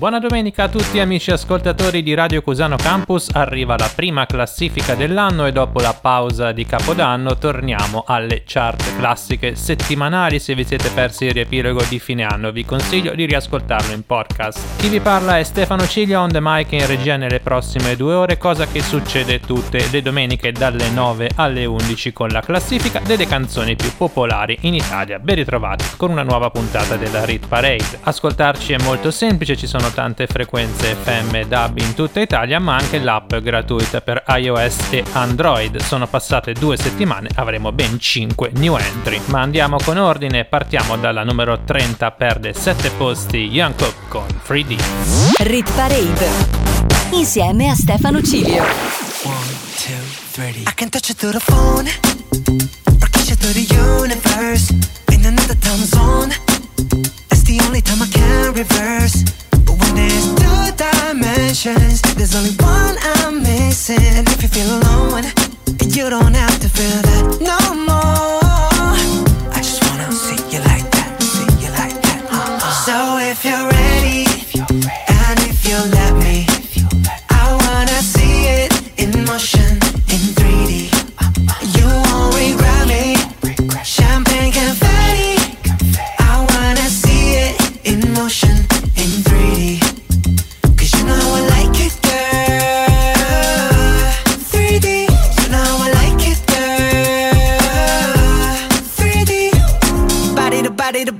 Buona domenica a tutti amici ascoltatori di Radio Cusano Campus, arriva la prima classifica dell'anno e dopo la pausa di Capodanno torniamo alle chart classiche settimanali. Se vi siete persi il riepilogo di fine anno vi consiglio di riascoltarlo in podcast. Chi vi parla è Stefano Ciglia on the mic in regia nelle prossime due ore, cosa che succede tutte le domeniche dalle 9 alle 11 con la classifica delle canzoni più popolari in Italia. Ben ritrovati con una nuova puntata della Rit Parade. Ascoltarci è molto semplice, ci sono tante frequenze FM e DAB in tutta Italia, ma anche l'app gratuita per iOS e Android. Sono passate due settimane, avremo ben 5 new entry. Ma andiamo con ordine, partiamo dalla numero 30, perde 7 posti Young Cook con 3D. Rit Parade. Insieme a Stefano Cilio. I can touch it through the phone, or kiss you through the universe. In another time zone, that's the only time I can reverse. There's two dimensions, there's only one I'm missing. If you feel alone, you don't have to feel that no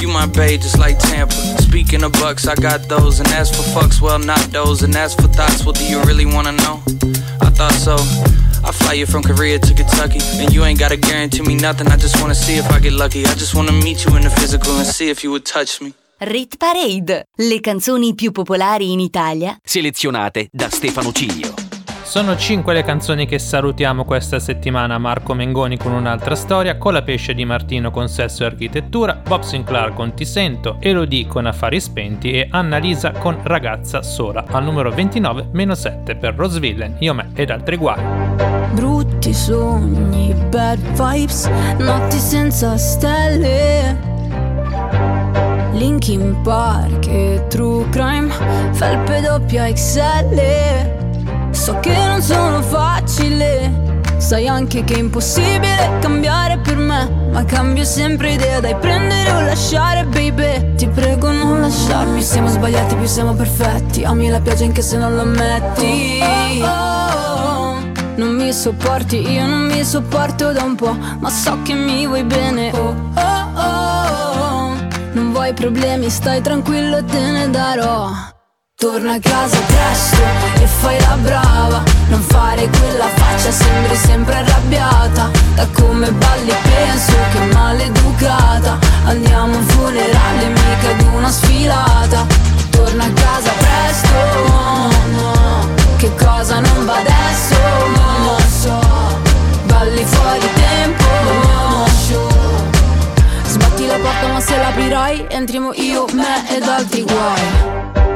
You my babe, just like Tampa. Speaking of bucks, I got those, and as for fucks, well, not those. And as for thoughts, well, do you really wanna know? I thought so. I fly you from Korea to Kentucky, and you ain't gotta guarantee me nothing. I just wanna see if I get lucky. I just wanna meet you in the physical and see if you would touch me. Rit Parade. Le canzoni più popolari in Italia. Selezionate da Stefano Cilio. Sono 5 le canzoni che salutiamo questa settimana. Marco Mengoni con un'altra storia, Colapesce di Martino con Sesso e Architettura, Bob Sinclair con Ti Sento, Elodie con Affari Spenti e Annalisa con Ragazza Sola. Al numero 29 meno 7 per Rosvillen, Io Me ed altri guai. Brutti sogni, bad vibes, notti senza stelle. Linkin Park e True Crime Felpe doppia XL So che non sono facile. Sai anche che è impossibile cambiare per me Ma cambio sempre idea, dai prendere o lasciare baby. Ti prego non lasciarmi, siamo sbagliati più siamo perfetti. Ami la pioggia anche se non lo ammetti. Oh, oh, oh. Non mi sopporti, io non mi sopporto da un po' Ma so che mi vuoi bene. Oh, oh, oh. Non vuoi problemi, stai tranquillo, te ne darò Torna a casa presto e fai la brava. Non fare quella faccia, sembri sempre arrabbiata. Da come balli penso che maleducata. Andiamo a un funerale, mica ad una sfilata. Torna a casa presto Che cosa non va adesso? Non lo so Balli fuori tempo Sbatti la porta ma se l'aprirai Entriamo io, me ed altri guai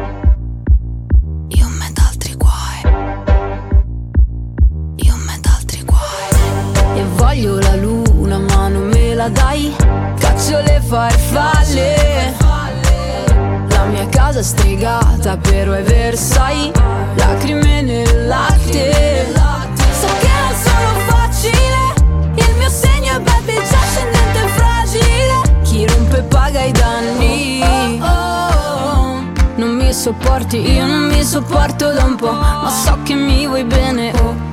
voglio la luna ma non me la dai. Caccio le farfalle. La mia casa stregata però è Versailles Lacrime nel latte. So che non sono facile. Il mio segno è baby già scendente e fragile. Chi rompe paga i danni. Non mi sopporti, io non mi sopporto da un po' Ma so che mi vuoi bene oh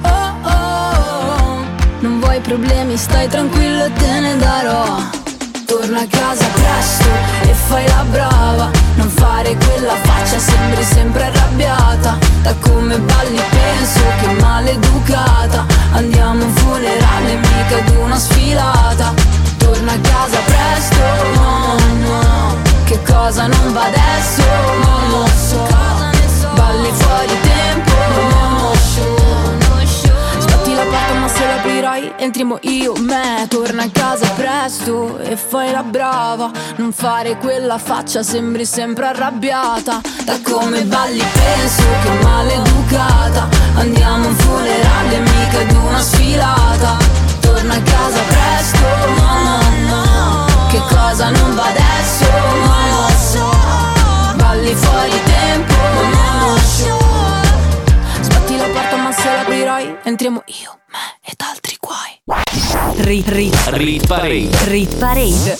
hai problemi, stai tranquillo te ne darò. Torna a casa presto e fai la brava. Non fare quella faccia, sembri sempre arrabbiata. Da come balli penso che maleducata. Andiamo a un funerale, mica ad una sfilata. Torna a casa presto, no, no Che cosa non va adesso, lo so Balli fuori tempo, no, porta ma se l'aprirai entriamo io, me Torna a casa presto e fai la brava. Non fare quella faccia, sembri sempre arrabbiata. Da come balli penso che maleducata. Andiamo a un funerale, mica ad una sfilata. Torna a casa presto, no, no, no. Che cosa non va adesso, non lo so. Balli fuori tempo, non lo so. la ma se l'aprirai entriamo io, me ed altri guai Rit, rit, rit parade Rit parade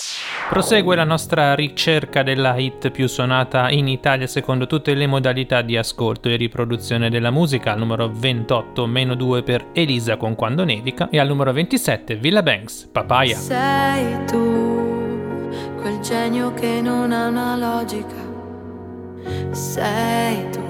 Prosegue la nostra ricerca della hit più suonata in Italia secondo tutte le modalità di ascolto e riproduzione della musica, al numero 28 meno 2 per Elisa con Quando nevica e al numero 27 Villa Banks, Papaya. Sei tu, quel genio che non ha una logica. Sei tu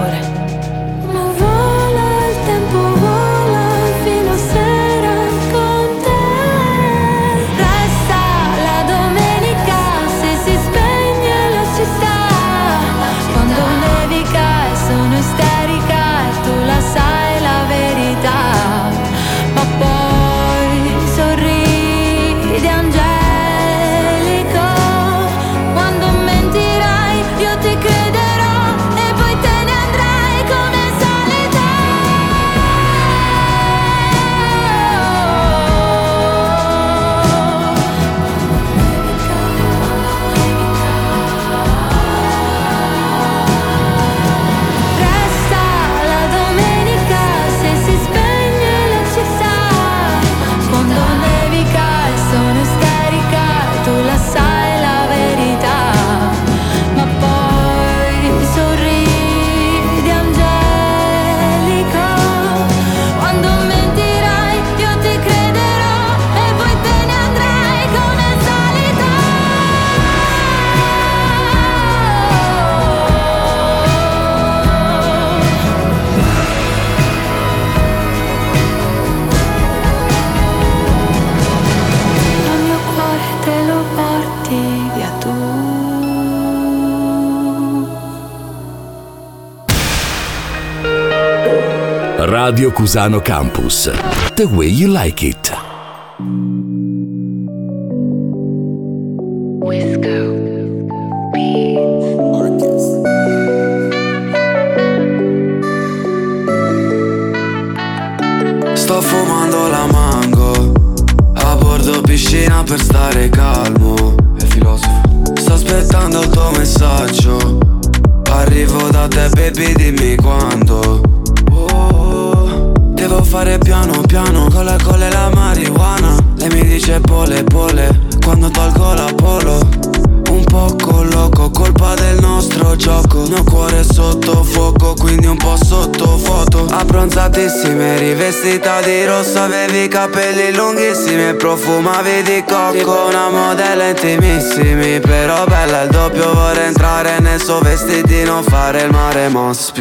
Radio Cusano Campus. The way you like it.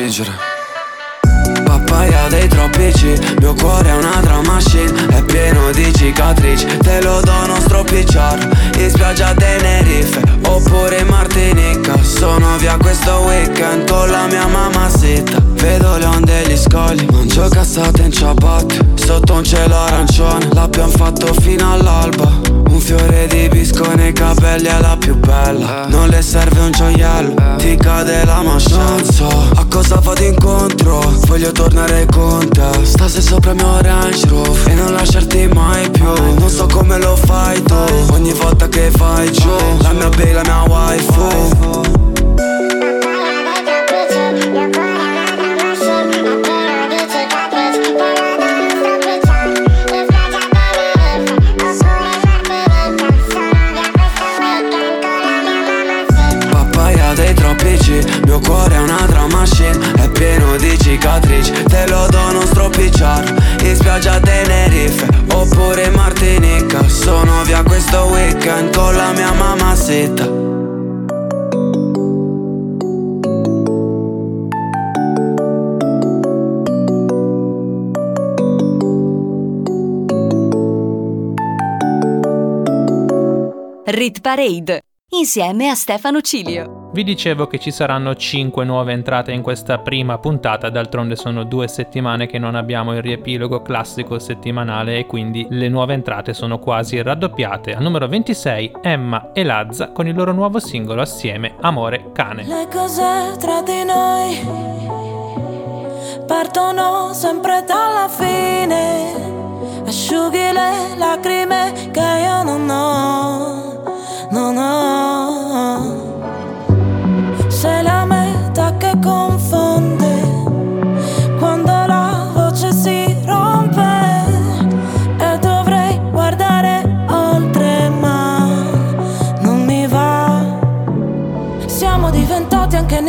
Ma Voglio tornare con te. Stase sopra il mio Range Rover E non lasciarti mai più. Non so come lo fai tu Ogni volta che fai giù. La mia baby, la mia waifu Dei troppi Mio cuore è una drum machine È pieno di cicatrici. Te lo do non stropicciar In spiaggia Tenerife. Oppure Martinica Sono via questo weekend Con la mia mamma zitta. Rit Parade insieme a Stefano Cilio. Vi dicevo che ci saranno 5 nuove entrate in questa prima puntata, d'altronde sono due settimane che non abbiamo il riepilogo classico settimanale e quindi le nuove entrate sono quasi raddoppiate. Al numero 26 Emma e Lazza con il loro nuovo singolo assieme Amore Cane. Le cose tra di noi partono sempre dalla fine. Asciughi le lacrime che io non ho, non ho.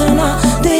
Krishna.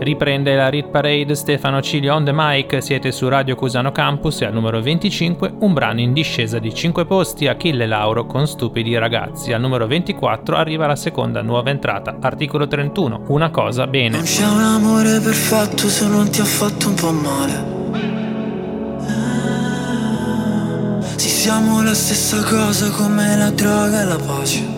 Riprende la Rit Parade Stefano Cilio on the mic, siete su Radio Cusano Campus e al numero 25 un brano in discesa di 5 posti Achille Lauro con Stupidi ragazzi. Al numero 24 arriva la seconda nuova entrata, articolo 31, Una cosa bene. Non c'è un amore perfetto se non ti ha fatto un po' male. Sì, siamo la stessa cosa come la droga e la pace.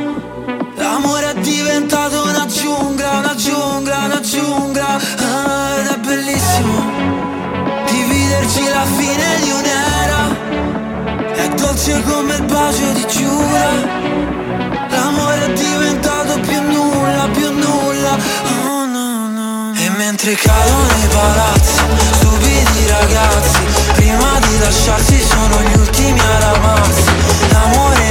L'amore è diventato una giungla, una giungla, una giungla. Ah, Ed è bellissimo Dividerci la fine di un'era. È dolce come il bacio di Giura. L'amore è diventato più nulla, più nulla. Oh, no, no. E mentre cadono i palazzi Stupidi ragazzi Prima di lasciarsi sono gli ultimi ad amarsi. L'amore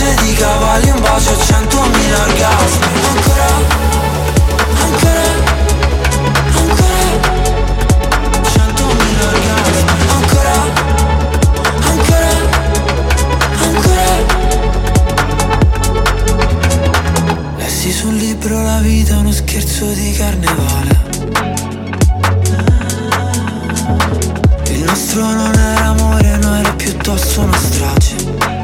Corse di cavalli, un bacio, centomila orgasmi. Ancora, ancora, ancora Centomila orgasmi. Ancora, ancora, ancora. Lessi sul libro la vita è uno scherzo di carnevale. Il nostro non era amore, no era piuttosto una strage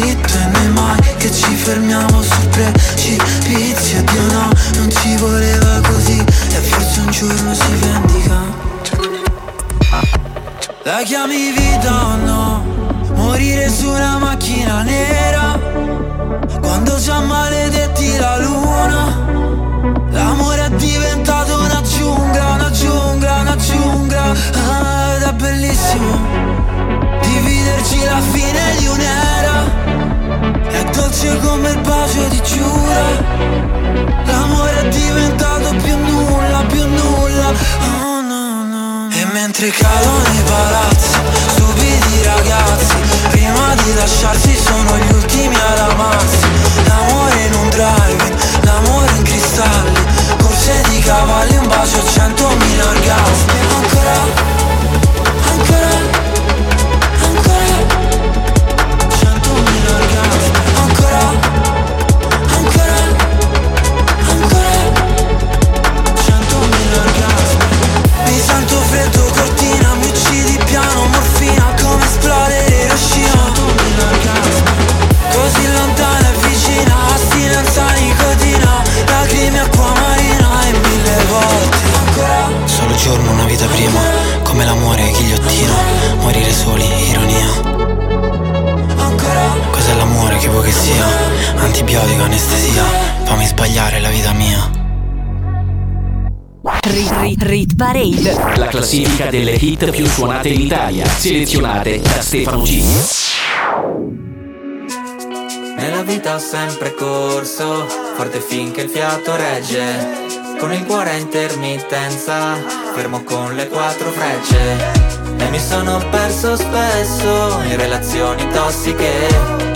e E noi mai che ci fermiamo sul precipizio Dio no, non ci voleva così E forse un giorno si vendica La chiami vita o no? Morire su una macchina nera Quando già maledetti la luna mentre cadono i palazzi Stupidi ragazzi Prima di lasciarsi sono gli ultimi ad amarsi. L'amore in un drive l'amore in cristalli Corse di cavalli, un bacio, centomila orgasmi l'amore, che vuoi che sia? Antibiotico, anestesia Fammi sbagliare la vita mia Rit Rit Rit Parade. La classifica delle hit più suonate in Italia. Selezionate da Stefano Cilio. Nella vita ho sempre corso, forte finché il fiato regge. Con il cuore a intermittenza, fermo con le quattro frecce. E mi sono perso spesso in relazioni tossiche.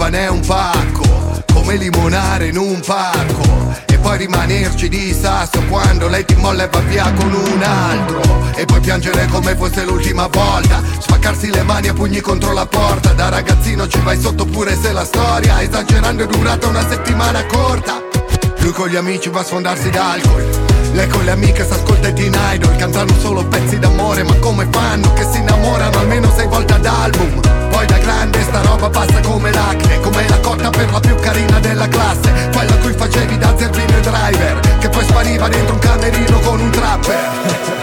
giovane è un pacco, come limonare in un pacco. E poi rimanerci di sasso quando lei ti molla e va via con un altro. E poi piangere come fosse l'ultima volta. Spaccarsi le mani a pugni contro la porta. Da ragazzino ci vai sotto pure se la storia, esagerando, è durata una settimana corta. Lui con gli amici va a sfondarsi d'alcol lei con le amiche s'ascolta i teen idol Cantano solo pezzi d'amore Ma come fanno che si innamorano almeno sei volte ad album? Poi da grande sta roba passa come l'acne Come la cotta per la più carina della classe Quella cui facevi da zerbino e driver Che poi spariva dentro un camerino con un trapper.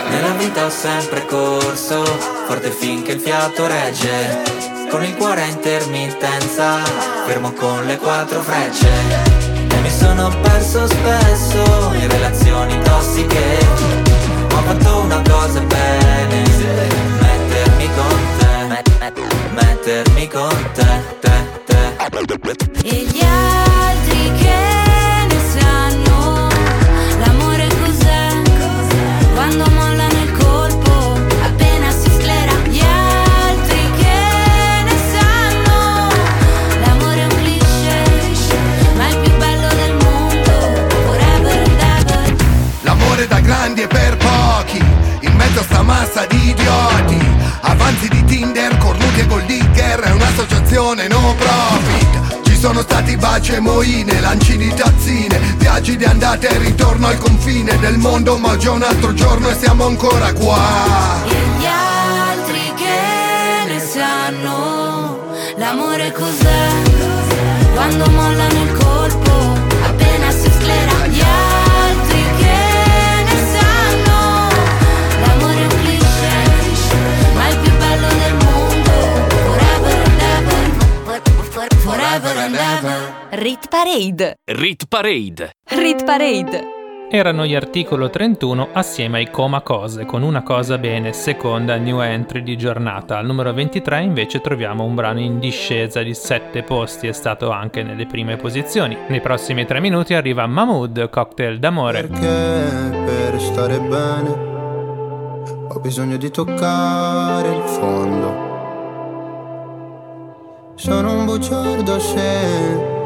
Nella vita ho sempre corso Forte finché il fiato regge Con il cuore a intermittenza Fermo con le quattro frecce mi sono perso spesso in relazioni tossiche Ho fatto una cosa bene Mettermi con te Mettermi con te, te, te. E gli altri che stati baci e moine, lanci di tazzine Viaggi di andata e ritorno al confine del mondo Ma è un altro giorno e siamo ancora qua. E gli altri che ne sanno L'amore cos'è? Quando mollano il colpo Appena si sclera Gli altri che ne sanno L'amore è un cliché Ma il più bello del mondo Forever and ever Forever and ever Rit Parade. Rit Parade. Rit Parade. Erano gli articolo 31 assieme ai Coma Cose, con una cosa bene, seconda new entry di giornata. Al numero 23 invece troviamo un brano in discesa di 7 posti, è stato anche nelle prime posizioni. Nei prossimi 3 minuti arriva Mahmood, cocktail d'amore. Perché per stare bene ho bisogno di toccare il fondo. Sono un bugiardo se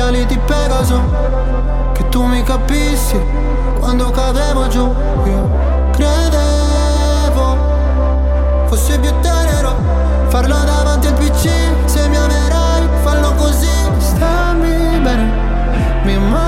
ali di Pegaso, che tu mi capissi quando cadevo giù. Io credevo fosse più tenero farlo davanti al PC. Se mi amerai, fallo così. Stammi bene, mi mancherà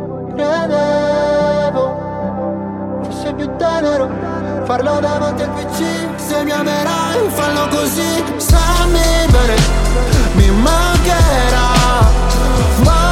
credevo fosse più tenero farlo davanti al PC Se mi amerai fallo così. Stammi bene Mi mancherà Ma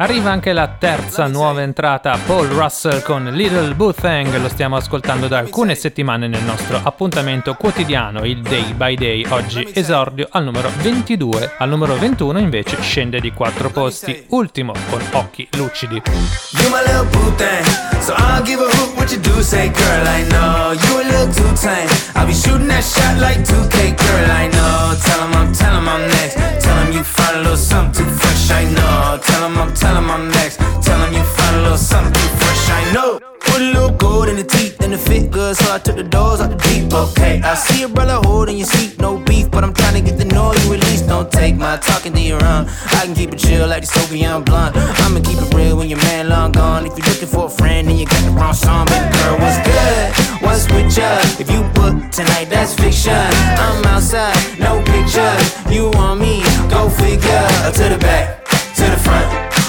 Arriva anche la terza nuova entrata, Paul Russell con Little Boothang, lo stiamo ascoltando da alcune settimane nel nostro appuntamento quotidiano, il Day by Day, oggi esordio al numero 22, al numero 21 invece scende di 4 posti, ultimo con occhi lucidi. You my little boothang, so I'll give a hoot what you do say girl I know, you a little too tame, I'll be shooting that shot like 2K girl I know, tell him I'm, tell him I'm next, tell him you find a little something too fresh I know, tell him I'm, tell him I'm next. Tell him you find a little something fresh, I know. Put a little gold in the teeth and it fit good, so I took the doors out the deep. Okay, I see a brother holding your seat, no beef, but I'm trying to get know you at. Don't take my talking to your own. I can keep it chill like the Soviet blunt. I'ma keep it real when your man long gone. If you're looking for a friend and you got the wrong song, baby girl, what's good? What's with ya? If you book tonight, that's fiction. I'm outside, no pictures. You want me? Go figure. To the back, to the front.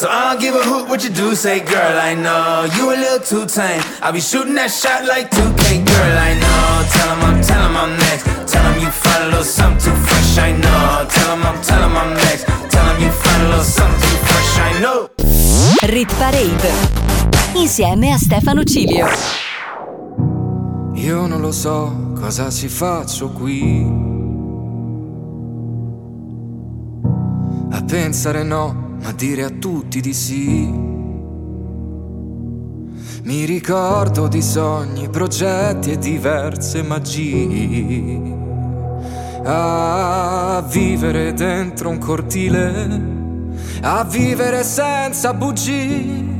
So I don't give a hoot what you do, say, girl, I know you a little too tame. I'll be shooting that shot like 2K, girl, I know. Tell him I'm, tell him I'm next. Tell him you find a little something too fresh, I know. Tell him I'm, tell him I'm next. Tell him you find a little something too fresh, I know. Rit Parade insieme a Stefano Cilio. Io non lo so cosa si faccio qui. A pensare no ma dire a tutti di sì. Mi ricordo di sogni, progetti e diverse magie. A vivere dentro un cortile, a vivere senza bugie.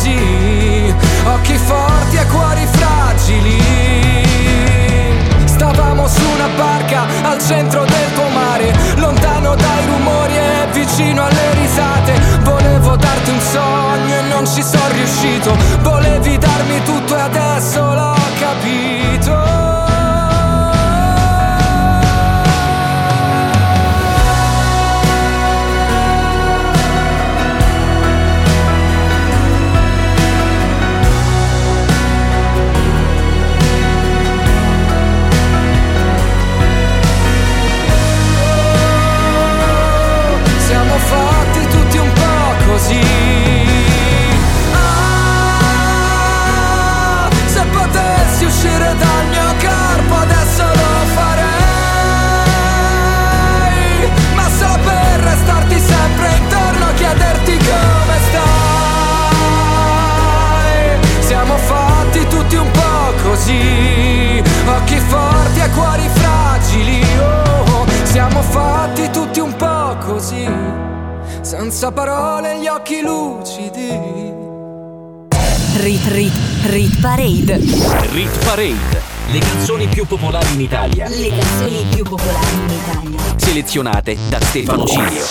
così, occhi forti e cuori fragili. Stavamo su una barca al centro del tuo mare, lontano dai rumori e vicino alle risate. Volevo darti un sogno e non ci sono riuscito. Volevi darmi tutto e adesso l'ho capito. cuori fragili, oh, siamo fatti tutti un po' così, senza parole e gli occhi lucidi. Rit, rit, rit parade. Rit parade. Le canzoni più popolari in Italia. Le canzoni più popolari in Italia. Selezionate da Stefano Cilio.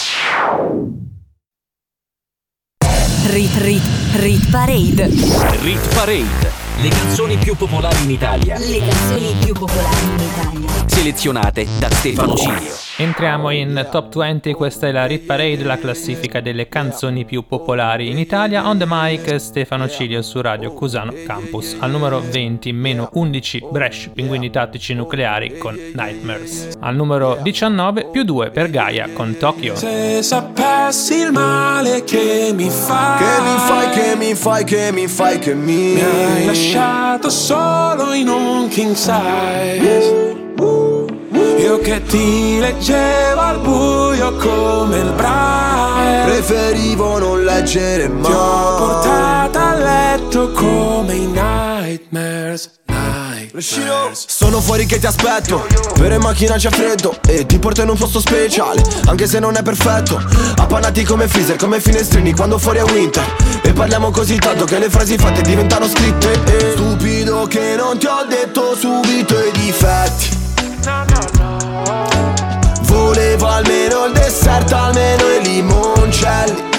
Rit, rit, rit parade. Rit parade le canzoni più popolari in Italia. Le canzoni più popolari in Italia. Selezionate da Stefano Cilio. Entriamo in Top 20, questa è la Rit Parade, la classifica delle canzoni più popolari in Italia. On the mic Stefano Cilio su Radio Cusano Campus. Al numero 20, meno 11 Brescia, Pinguini Tattici Nucleari con Nightmares. Al numero 19, più 2 per Gaia con Tokyo. Se sapessi il male che mi fai Che mi fai, che mi fai, che mi fai, che mi Mi hai lasciato solo in un king size Io che ti leggevo al buio come il braille. Preferivo non leggere mai Ti ho portata a letto come i nightmares Sono fuori che ti aspetto. Per in macchina c'è freddo E ti porto in un posto speciale Anche se non è perfetto. Appannati come freezer, come finestrini Quando fuori è winter. E parliamo così tanto che le frasi fatte diventano scritte. E Stupido che non ti ho detto subito i difetti. Volevo almeno il dessert, almeno i limoncelli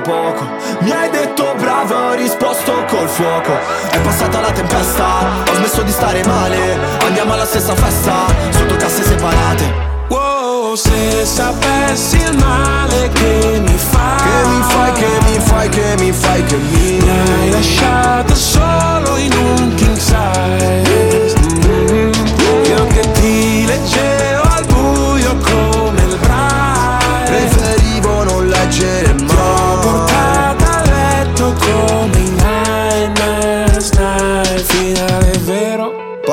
poco. Mi hai detto bravo, ho risposto col fuoco. È passata la tempesta, ho smesso di stare male. Andiamo alla stessa festa, sotto casse separate. Wow, se sapessi il male che mi fai Che mi fai, che mi fai, che mi fai, che mi Mi hai lasciato solo in un king size. Mm, Io che ti leggevo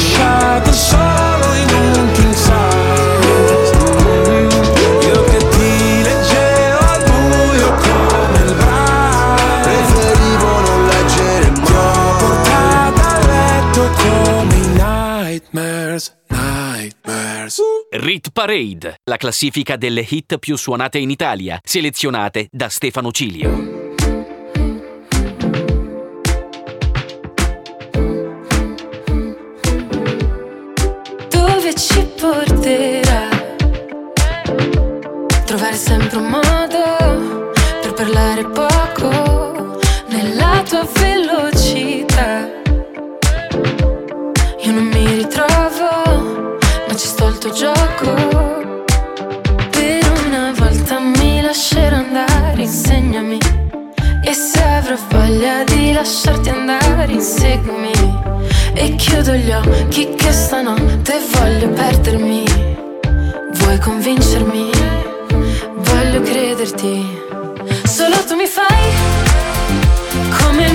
lasciato solo in un king size Io che ti leggevo al buio come il braille Preferivo non leggere Ti ho mai. Portata a letto come i nightmares, nightmares. Rit Parade, la classifica delle hit più suonate in Italia, selezionate da Stefano Cilio. Insegnami. E se avrò voglia di lasciarti andare, inseguimi. E chiudo gli occhi che stanotte voglio perdermi. Vuoi convincermi? Voglio crederti. Solo tu mi fai come il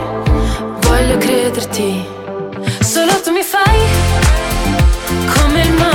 Voglio crederti. Solo tu mi fai come il mare.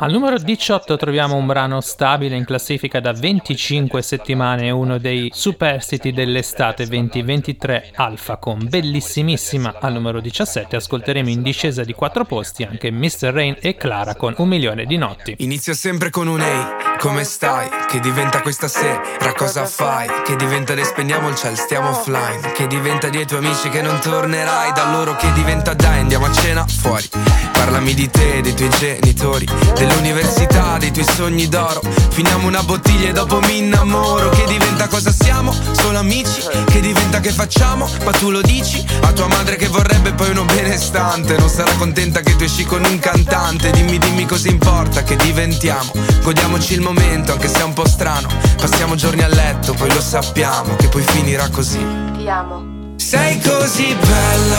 Al numero 18 troviamo un brano stabile in classifica da 25 settimane, uno dei superstiti dell'estate 2023, Alfa con bellissimissima. Al numero 17 ascolteremo in discesa di 4 posti anche Mr. Rain e Clara con Un milione di notti. Inizio sempre con un ehi, come stai? Che diventa questa sera, cosa fai? Che diventa le spegniamo il ciel, stiamo offline Che diventa dei tuoi amici che non tornerai Da loro che diventa dai, andiamo a cena fuori Parlami di te, dei tuoi genitori Dell'università, dei tuoi sogni d'oro Finiamo una bottiglia e dopo mi innamoro Che diventa cosa siamo? Solo amici? Che diventa che facciamo? Ma tu lo dici? A tua madre che vorrebbe poi uno benestante Non sarà contenta che tu esci con un cantante Dimmi, dimmi cosa importa che diventiamo Godiamoci il momento anche se è un po' strano Passiamo giorni a letto, poi lo sappiamo Che poi finirà così Ti amo. sei così bella,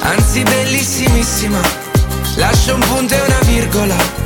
anzi bellissimissima. Lascio un punto e una virgola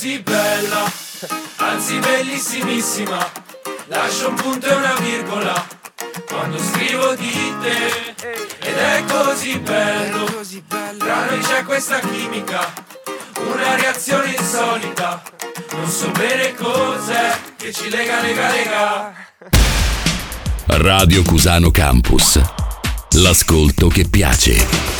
Così bella, anzi bellissimissima. Lascio un punto e una virgola quando scrivo di te. Ed è così bello, tra noi c'è questa chimica, una reazione insolita. Non so bene cos'è che ci lega, lega, lega. Radio Cusano Campus. L'ascolto che piace.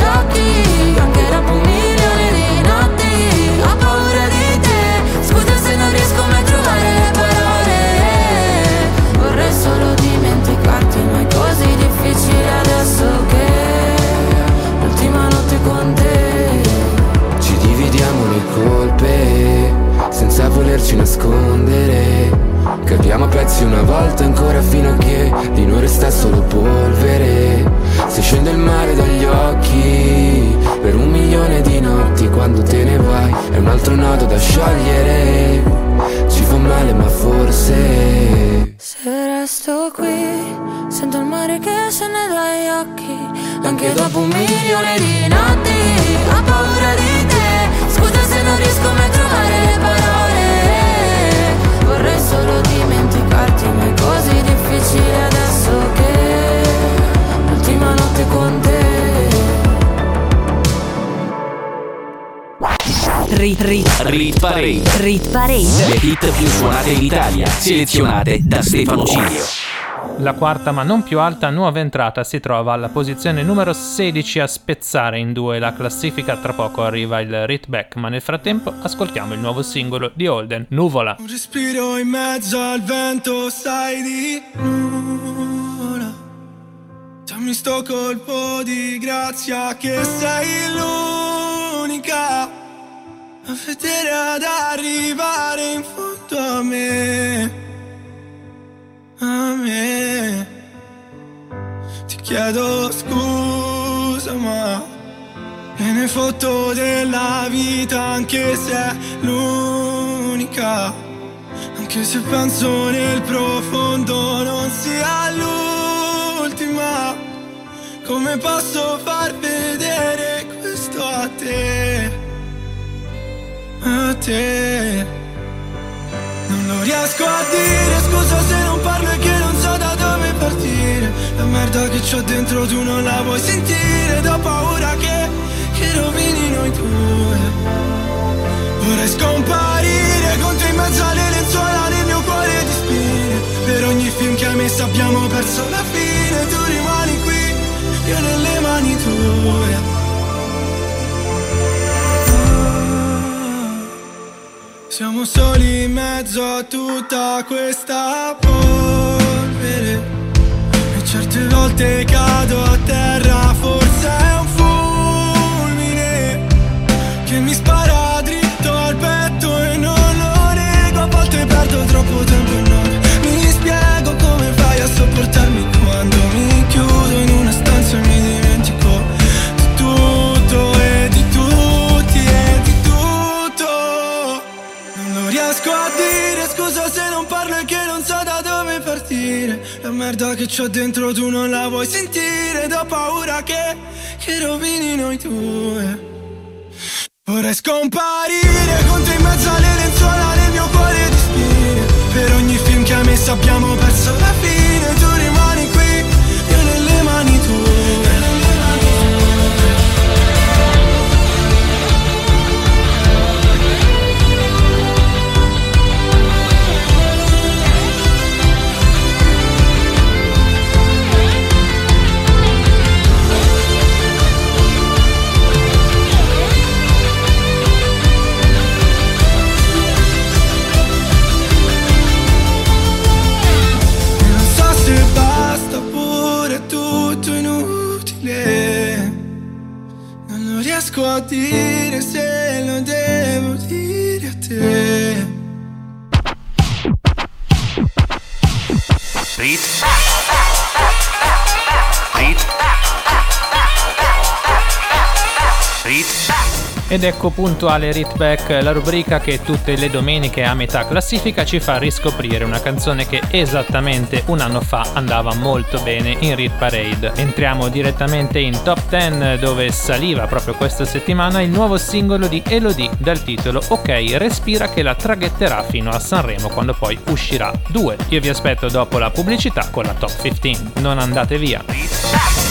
volerci nascondere. Capiamo a pezzi una volta ancora fino a che di noi resta solo polvere. Se scende il mare dagli occhi per un milione di notti quando te ne vai è un altro nodo da sciogliere. Ci fa male ma forse Se resto qui, sento il mare che scende dai occhi, anche dopo un milione di notti, ho paura di te, scusa se non riesco mai a trovare le parole, solo dimenticarti, ma è così difficile adesso che l'ultima notte con te. Rit, rit, Rit Parade. rit parade. Le hit più suonate in Italia, selezionate da Stefano Cilio. La quarta ma non più alta nuova entrata si trova alla posizione numero 16 a spezzare in due la classifica. Tra poco arriva il Rit Back, ma nel frattempo ascoltiamo il nuovo singolo di Holden, Nuvola. Un respiro in mezzo al vento, sai di nulla. Dammi sto colpo di grazia che sei l'unica a vedere ad arrivare in fondo a me. Chiedo scusa, ma me ne fotto della vita anche se è l'unica. Anche se penso nel profondo non sia l'ultima, come posso far vedere questo a te? A te. Non lo riesco a dire, scusa se non parlo e che La merda che c'ho dentro tu non la vuoi sentire, ho paura che, che rovini noi due. Vorrei scomparire con te in mezzo alle lenzuola nel mio cuore di spine. Per ogni film che hai messo abbiamo perso la fine. Tu rimani qui, io nelle mani tue. Siamo soli in mezzo a tutta questa E certe volte cado a terra, forse è un fulmine che mi spara dritto al petto e non lo nego. A volte perdo troppo tempo e merda che c'ho dentro tu non la vuoi sentire. Ed ho paura che, che rovini noi due. Vorrei scomparire con te in mezzo alle lenzuola nel mio cuore di spine. Per ogni film che hai messo abbiamo perso la fine Non lo riesco a dire se lo devo dire a te Ed ecco puntuale Ritback, la rubrica che tutte le domeniche a metà classifica ci fa riscoprire una canzone che esattamente un anno fa andava molto bene in Rit Parade. Entriamo direttamente in Top 10 dove saliva proprio questa settimana il nuovo singolo di Elodie dal titolo Ok, respira che la traghetterà fino a Sanremo quando poi uscirà 2. Io vi aspetto dopo la pubblicità con la Top 15. Non andate via.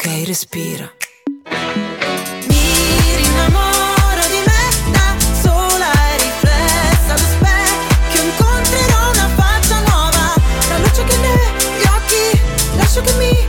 Ok, respira. Mi rinnamoro di me sola e riflessa allo specchio Incontrerò una faccia nuova La luce che negli occhi Lascio che mi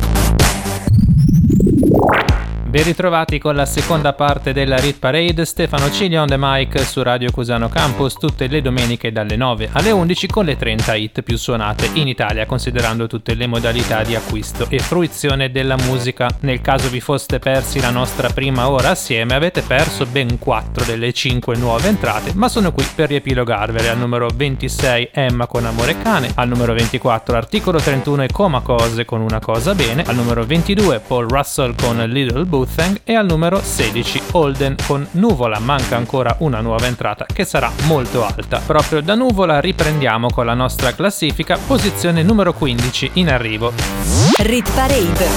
Ben ritrovati con la seconda parte della Rit Parade, Stefano Cilio on the mic su Radio Cusano Campus tutte le domeniche dalle 9 alle 11 con le 30 hit più suonate in Italia considerando tutte le modalità di acquisto e fruizione della musica. Nel caso vi foste persi la nostra prima ora assieme avete perso ben 4 delle 5 nuove entrate ma sono qui per riepilogarvele. Al numero 26 Emma con Amore Cane, al numero 24 articolo 31 e Coma Cose con Una Cosa Bene, al numero 22 Paul Russell con Little Boothang e al numero 16 Holden con Nuvola. Manca ancora una nuova entrata che sarà molto alta. Proprio da Nuvola riprendiamo con la nostra classifica, posizione numero 15 in arrivo. Rit Parade.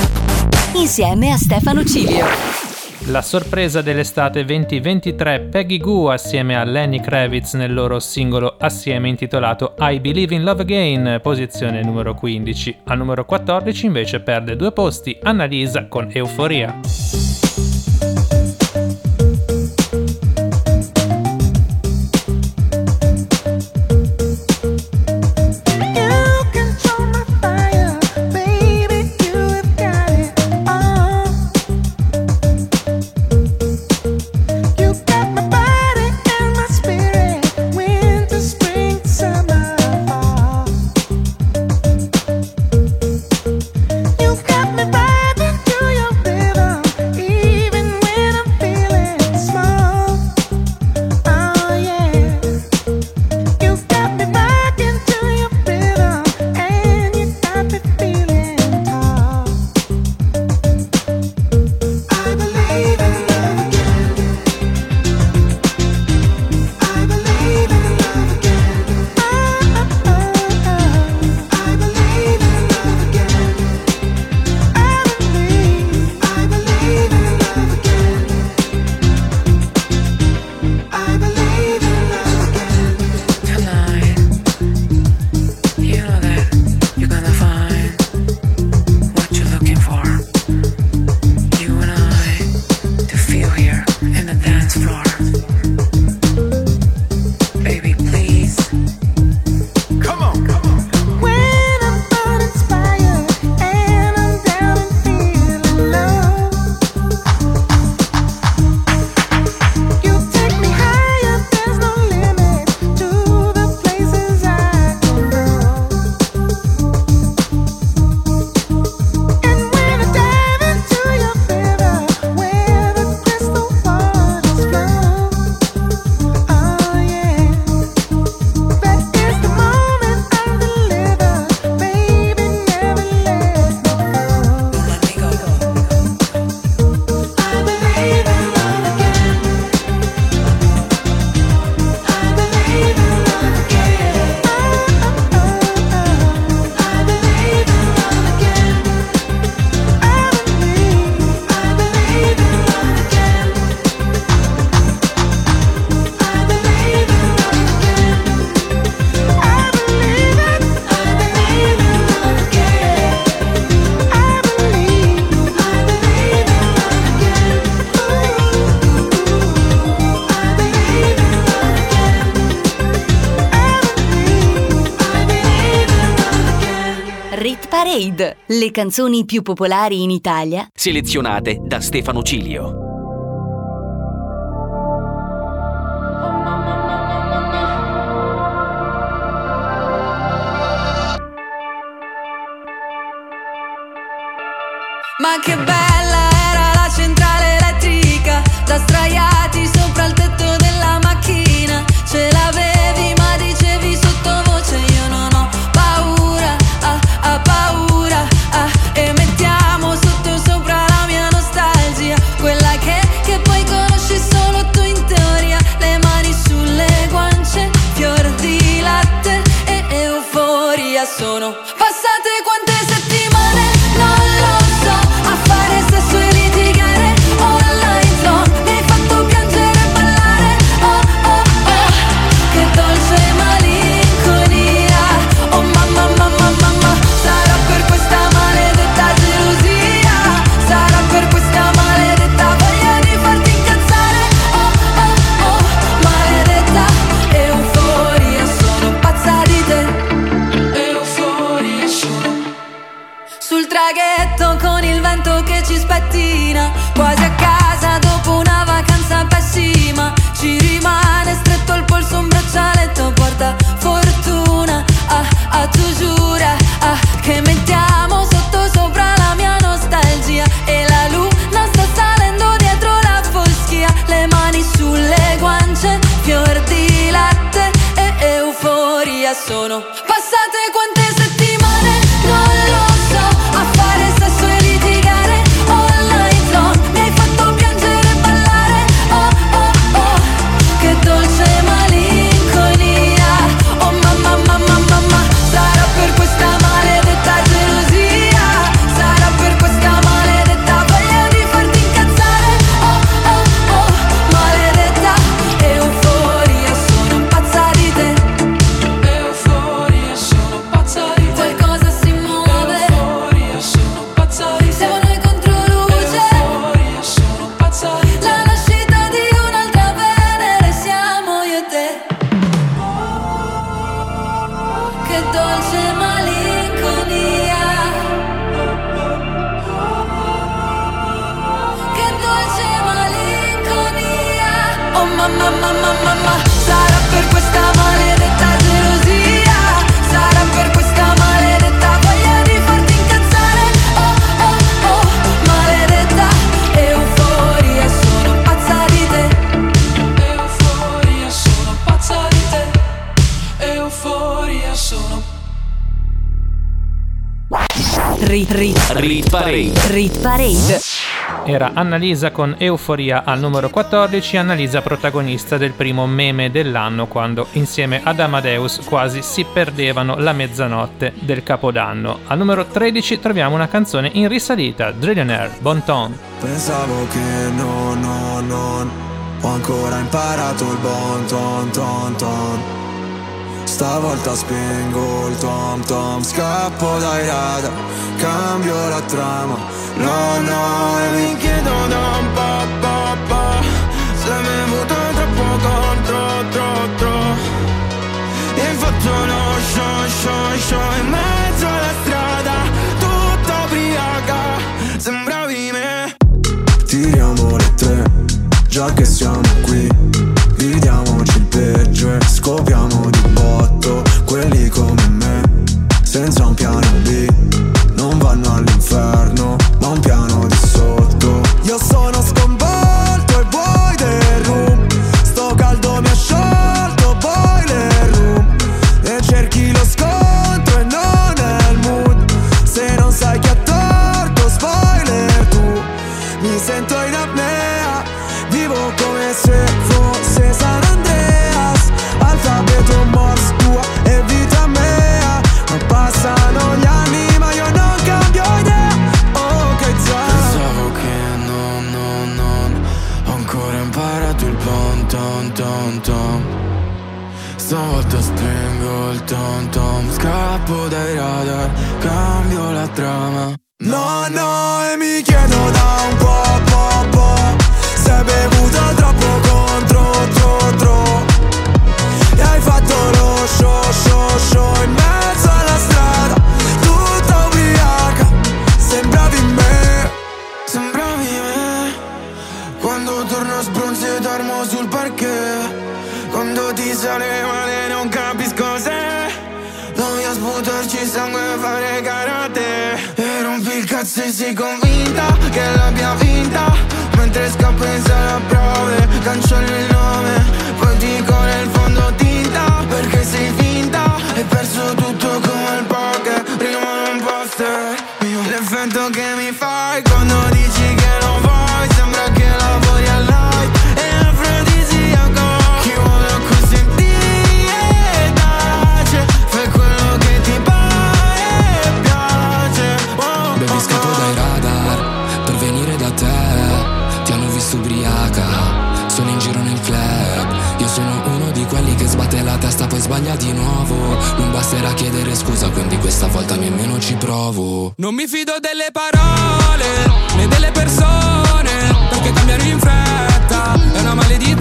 Insieme a Stefano Cilio. La sorpresa dell'estate 2023 Peggy Goo assieme a Lenny Kravitz nel loro singolo assieme intitolato I Believe in Love Again, posizione numero 15. Al numero 14 invece perde due posti Annalisa con Euforia. Le canzoni più popolari in Italia, selezionate da Stefano Cilio. Ma che bello! Rit, rit, rit parade. Rit parade. Era Annalisa con Euforia al numero 14, Annalisa protagonista del primo meme dell'anno quando insieme ad Amadeus quasi si perdevano la mezzanotte del Capodanno. Al numero 13 troviamo una canzone in risalita, Drillionaire, Bon Ton. Pensavo che no, no, non ho ancora imparato il bon ton ton ton Stavolta spingo il tom tom Scappo dai radar Cambio la trama. No no e mi chiedo da un po' po' po' Se mi è muto troppo contro tro tro. E faccio uno show show show In mezzo alla strada Tutta ubriaca Sembravi me Tiriamo le tre Già che siamo qui Vediamoci peggio e scopriamo di botto quelli come me, senza un piano B, non vanno all'inferno scappo dai radar Cambio la trama. No, no, e mi chiedo da un po', po', po' Se hai bevuto troppo cazzo sei convinta che l'abbia vinta. Mentre scappo in sala prove Cancello il nome. Poi dico nel fondo tinta Perché sei finta. Hai perso tutto come il poker Prima non poster L'effetto che mi sbaglia di nuovo Non basterà chiedere scusa quindi questa volta nemmeno ci provo Non mi fido delle parole né delle persone perché cambiano in fretta è una maledizione.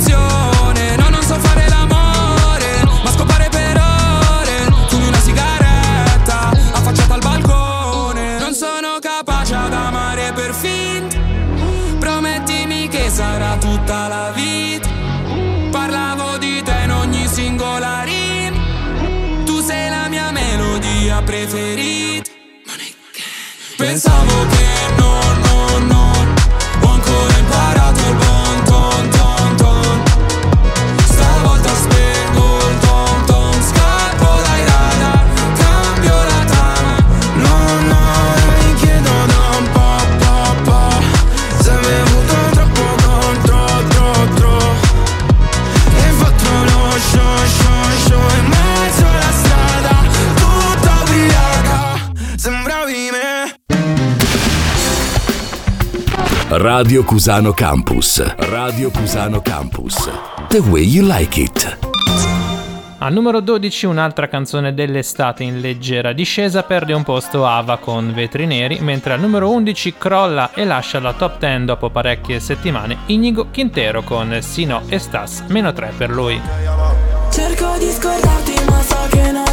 Radio Cusano Campus. Radio Cusano Campus. The way you like it. Al numero 12 un'altra canzone dell'estate in leggera discesa perde un posto Ava con Vetri Neri, mentre al numero 11 crolla e lascia la top 10 dopo parecchie settimane Inigo Quintero con Sino e Stas, meno 3 per lui. Cerco di scordarti ma so che non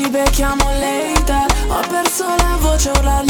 ci becchiamo later. Ho perso la voce urlarmi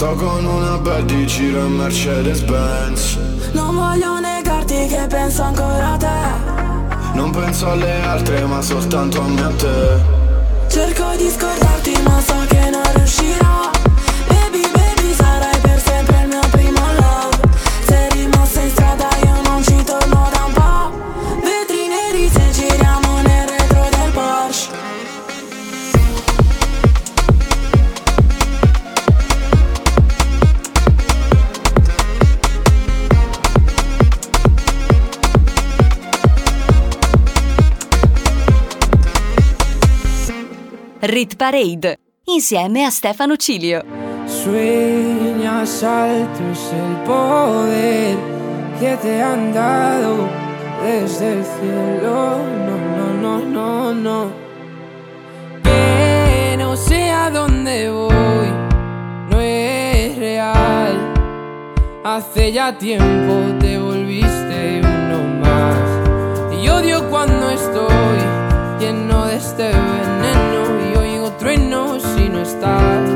Sto con una bad di giro in Mercedes Benz Non voglio negarti che penso ancora a te. Non penso alle altre ma soltanto a me e a te. Cerco di scordarti ma so che non riuscirò Parade insieme a Stefano Cilio. Sueña saltos el poder que te han dado desde el cielo. No, no, no, no, no. Que no sé a dónde voy, no es real. Hace ya tiempo te volviste uno más. Y odio cuando estoy lleno de este veneno no estás.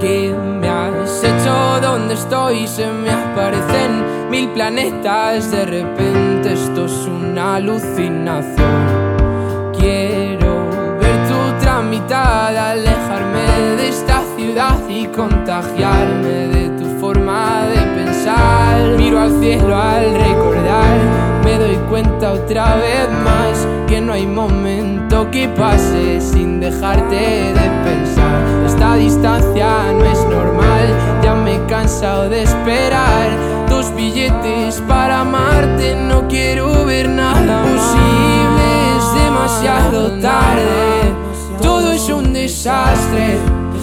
¿Qué me has hecho? ¿Dónde estoy? Se me aparecen mil planetas. De repente esto es una alucinación. Quiero ver tu tramitada, alejarme de esta ciudad y contagiarme de tu forma de pensar. Miro al cielo al recordar, me doy cuenta otra vez más que no hay momento que pase sin dejarte de pensar. Esta distancia no es normal, ya me he cansado de esperar. Dos billetes para amarte, no quiero ver nada posible, es demasiado tarde. Todo es un desastre,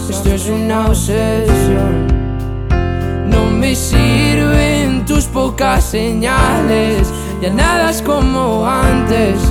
esto es una obsesión. No me sirven tus pocas señales, ya nada es como antes,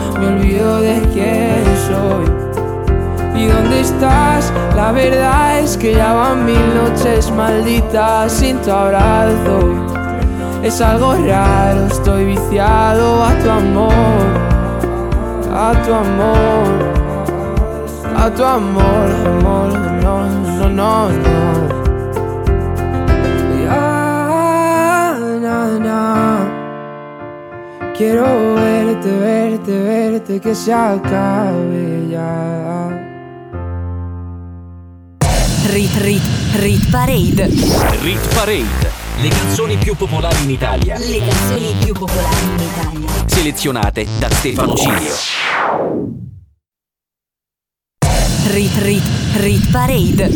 Me olvido de quién soy. ¿Y dónde estás? La verdad es que ya van mil noches malditas sin tu abrazo. Es algo raro, estoy viciado a tu amor, a tu amor, a tu amor, amor, no, no, no, no. Ya, na, na. Quiero verte, verte, verte, que se acabe ya. Rit Rit Rit Parade. Rit Parade. Le canzoni più popolari in Italia. Le canzoni più popolari in Italia. Selezionate da Stefano Cilio. Rit Rit Rit Parade.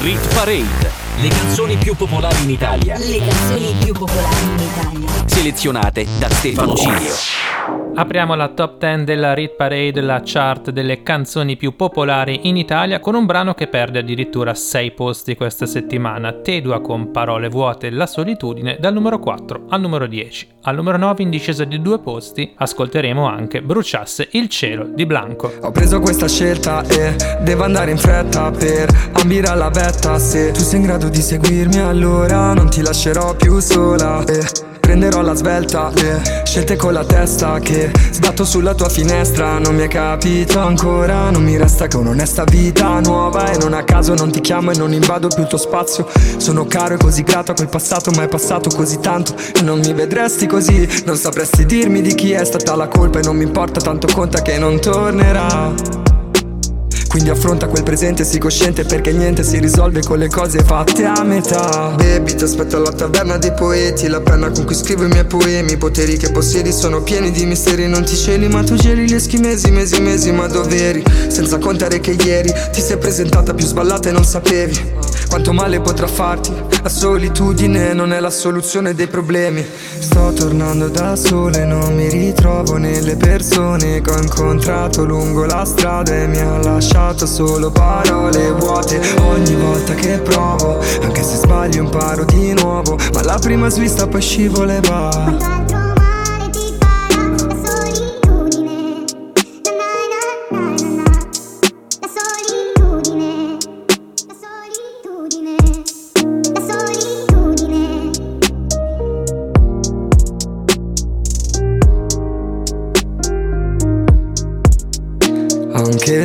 Rit Parade. Le canzoni più popolari in Italia. Le canzoni più popolari in Italia. Selezionate da Stefano Cilio. Apriamo la top 10 della Rit Parade, la chart delle canzoni più popolari in Italia, con un brano che perde addirittura 6 posti questa settimana. Tedua con parole vuote La solitudine, dal numero 4 al numero 10. Al numero 9, in discesa di due posti, ascolteremo anche Bruciasse il cielo di Blanco. Ho preso questa scelta e devo andare in fretta per ambire alla vetta Se tu sei in grado di seguirmi allora non ti lascerò più sola e prenderò la svelta Le scelte con la testa che sbatto sulla tua finestra. Non mi è capito ancora, non mi resta che un'onesta vita nuova. E non a caso non ti chiamo e non invado più il tuo spazio. Sono caro e così grato a quel passato ma è passato così tanto. E non mi vedresti così, non sapresti dirmi di chi è stata la colpa. E non mi importa tanto conta che non tornerà quindi affronta quel presente, sii cosciente perché niente si risolve con le cose fatte a metà. Baby, ti aspetto alla taverna dei poeti La penna con cui scrivo i miei poemi. I poteri che possiedi sono pieni di misteri Non ti celi ma tu geli gli eschimesi, mesi, mesi Ma doveri, senza contare che ieri Ti sei presentata più sballata e non sapevi Quanto male potrà farti. La solitudine non è la soluzione dei problemi. Sto tornando da sole, non mi ritrovo nelle persone Che ho incontrato lungo la strada e mi ha lasciato solo parole vuote. Ogni volta che provo, anche se sbaglio imparo di nuovo. Ma la prima svista poi scivola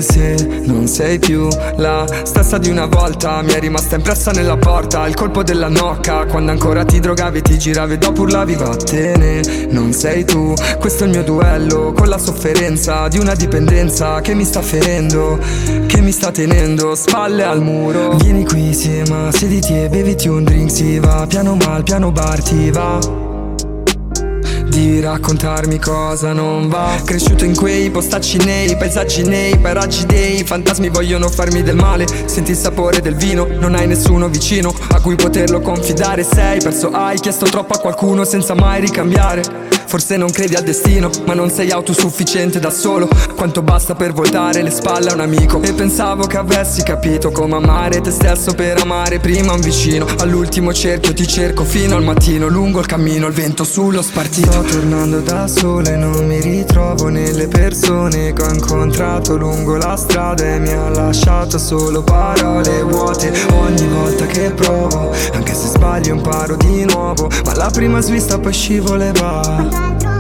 Se non sei più la stessa di una volta. Mi è rimasta impressa nella porta Il colpo della nocca. Quando ancora ti drogavi ti giravi dopo urlavi vattene Non sei tu Questo è il mio duello Con la sofferenza di una dipendenza Che mi sta ferendo Che mi sta tenendo spalle al muro. Vieni qui insieme, siediti e beviti un drink Si va. Piano mal, piano bar ti va di raccontarmi cosa non va. Cresciuto in quei postacci nei, paesaggi nei, paraggi dei. Fantasmi vogliono farmi del male, senti il sapore del vino Non hai nessuno vicino a cui poterlo confidare. Sei perso, hai chiesto troppo a qualcuno senza mai ricambiare Forse non credi al destino, ma non sei autosufficiente da solo. Quanto basta per voltare le spalle a un amico. E pensavo che avessi capito come amare te stesso per amare prima un vicino. All'ultimo cerchio ti cerco fino al mattino. Lungo il cammino, il vento sullo spartito. Sto tornando da solo e non mi ritrovo nelle persone che ho incontrato lungo la strada E mi ha lasciato solo parole vuote. Ogni volta che provo, anche se sbaglio imparo di nuovo. Ma la prima svista poi scivola e va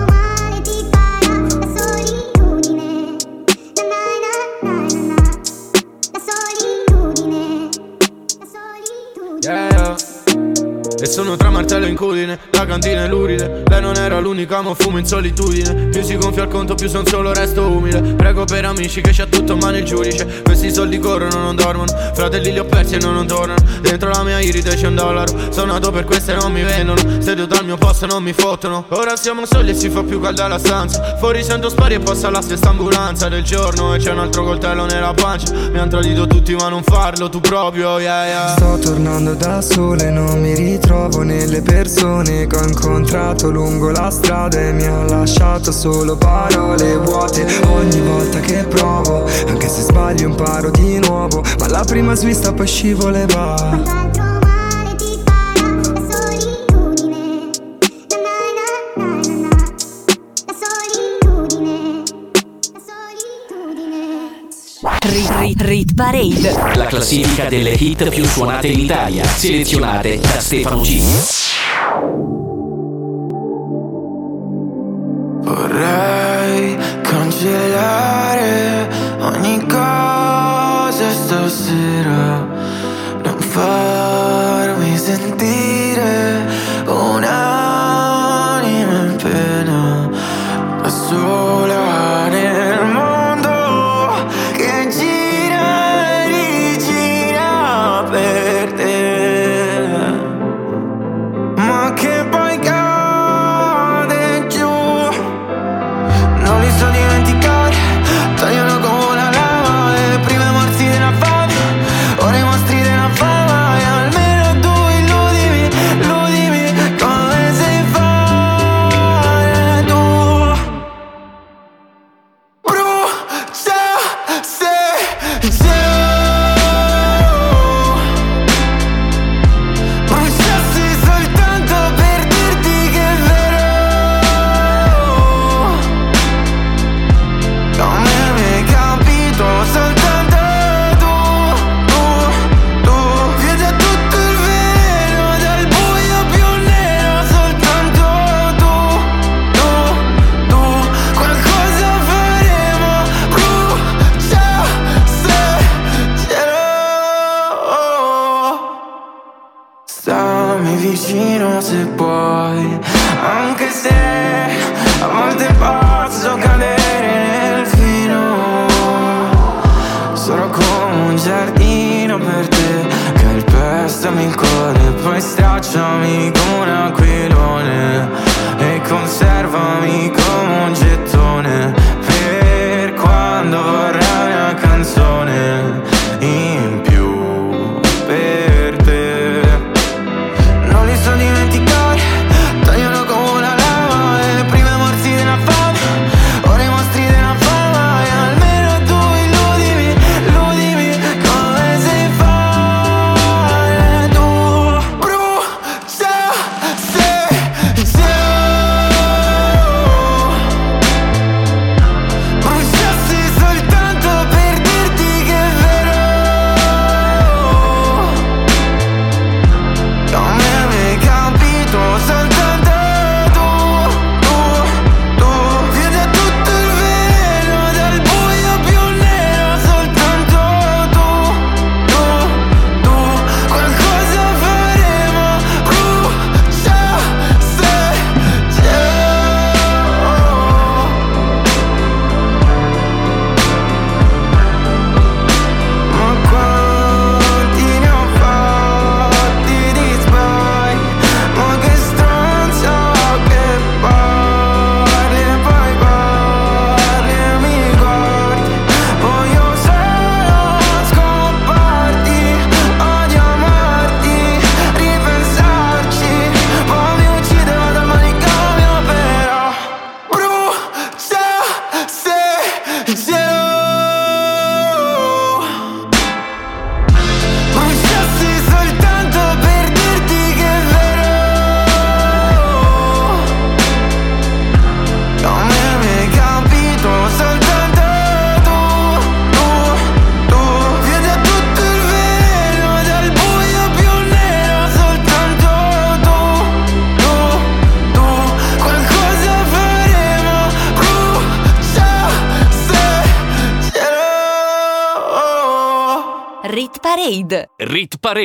E sono tra martello e incudine, la cantina è luride. Lei non era l'unica ma fumo in solitudine. Più si gonfia il conto più son solo resto umile. Prego per amici che c'ha tutto ma nel giudice. Questi soldi corrono non dormono. Fratelli li ho persi e non, non tornano. Dentro la mia iride c'è un dollaro. Sono nato per queste non mi vendono. Seduto al mio posto non mi fottono. Ora siamo soli e si fa più calda la stanza. Fuori sento spari e passa la stessa ambulanza del giorno. E c'è un altro coltello nella pancia. Mi han tradito tutti ma non farlo tu proprio yeah yeah. Sto tornando da sole non mi ritrovo trovo nelle persone che ho incontrato lungo la strada e mi ha lasciato solo parole vuote. Ogni volta che provo, anche se sbaglio imparo di nuovo, ma la prima svista poi scivola rit, rit Parade. La classifica delle hit più suonate in Italia, selezionate da Stefano G. Vorrei cancellare ogni cosa stasera, non farmi sentire Calpestami il cuore Poi stracciami come un aquilone E conservami come un gettone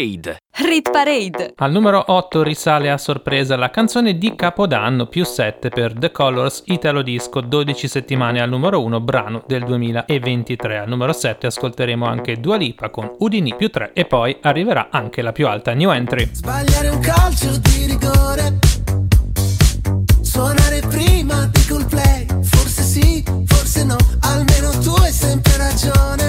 Parade. Rit Parade. Al numero 8 risale a sorpresa la canzone di Capodanno più 7 per The Colors Italo Disco, 12 settimane al numero 1, brano del 2023. Al numero 7 ascolteremo anche Dua Lipa con Udini più 3 e poi arriverà anche la più alta new entry. Sbagliare un calcio di rigore. Suonare prima di cool play. Forse sì, forse no, almeno tu hai sempre ragione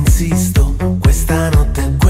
insisto, questa notte è quella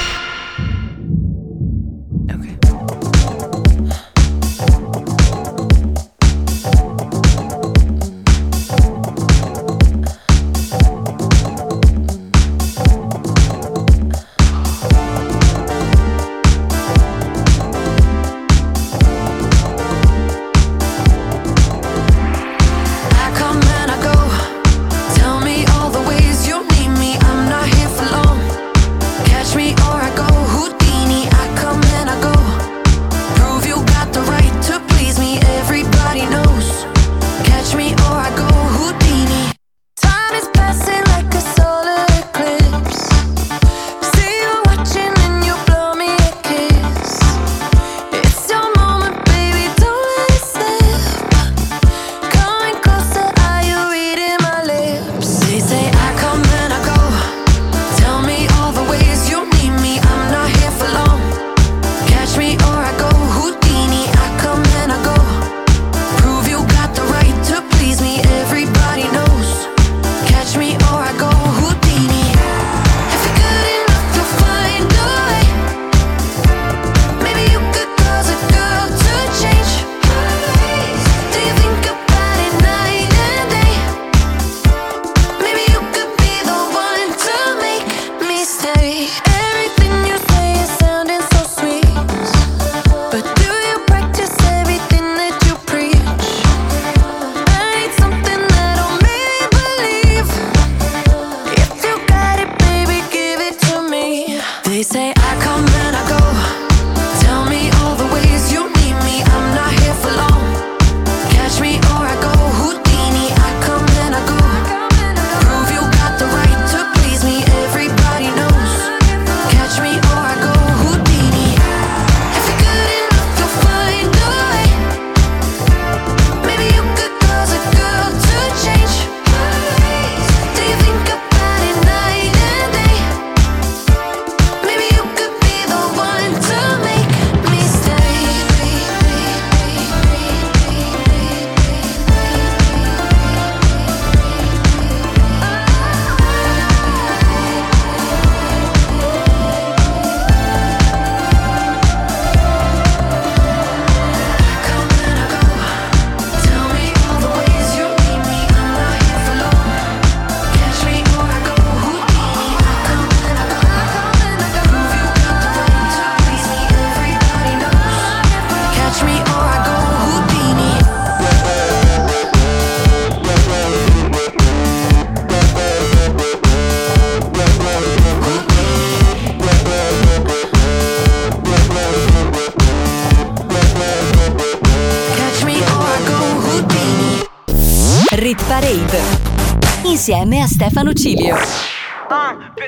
Insieme a Stefano Cilio.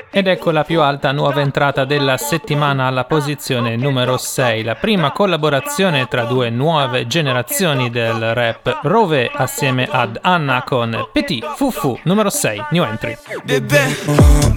Ed ecco la più alta nuova entrata della settimana alla posizione numero 6, la prima collaborazione tra due nuove generazioni del rap, Rove assieme ad Anna con Petit Fufu, numero 6, new entry. Bebè,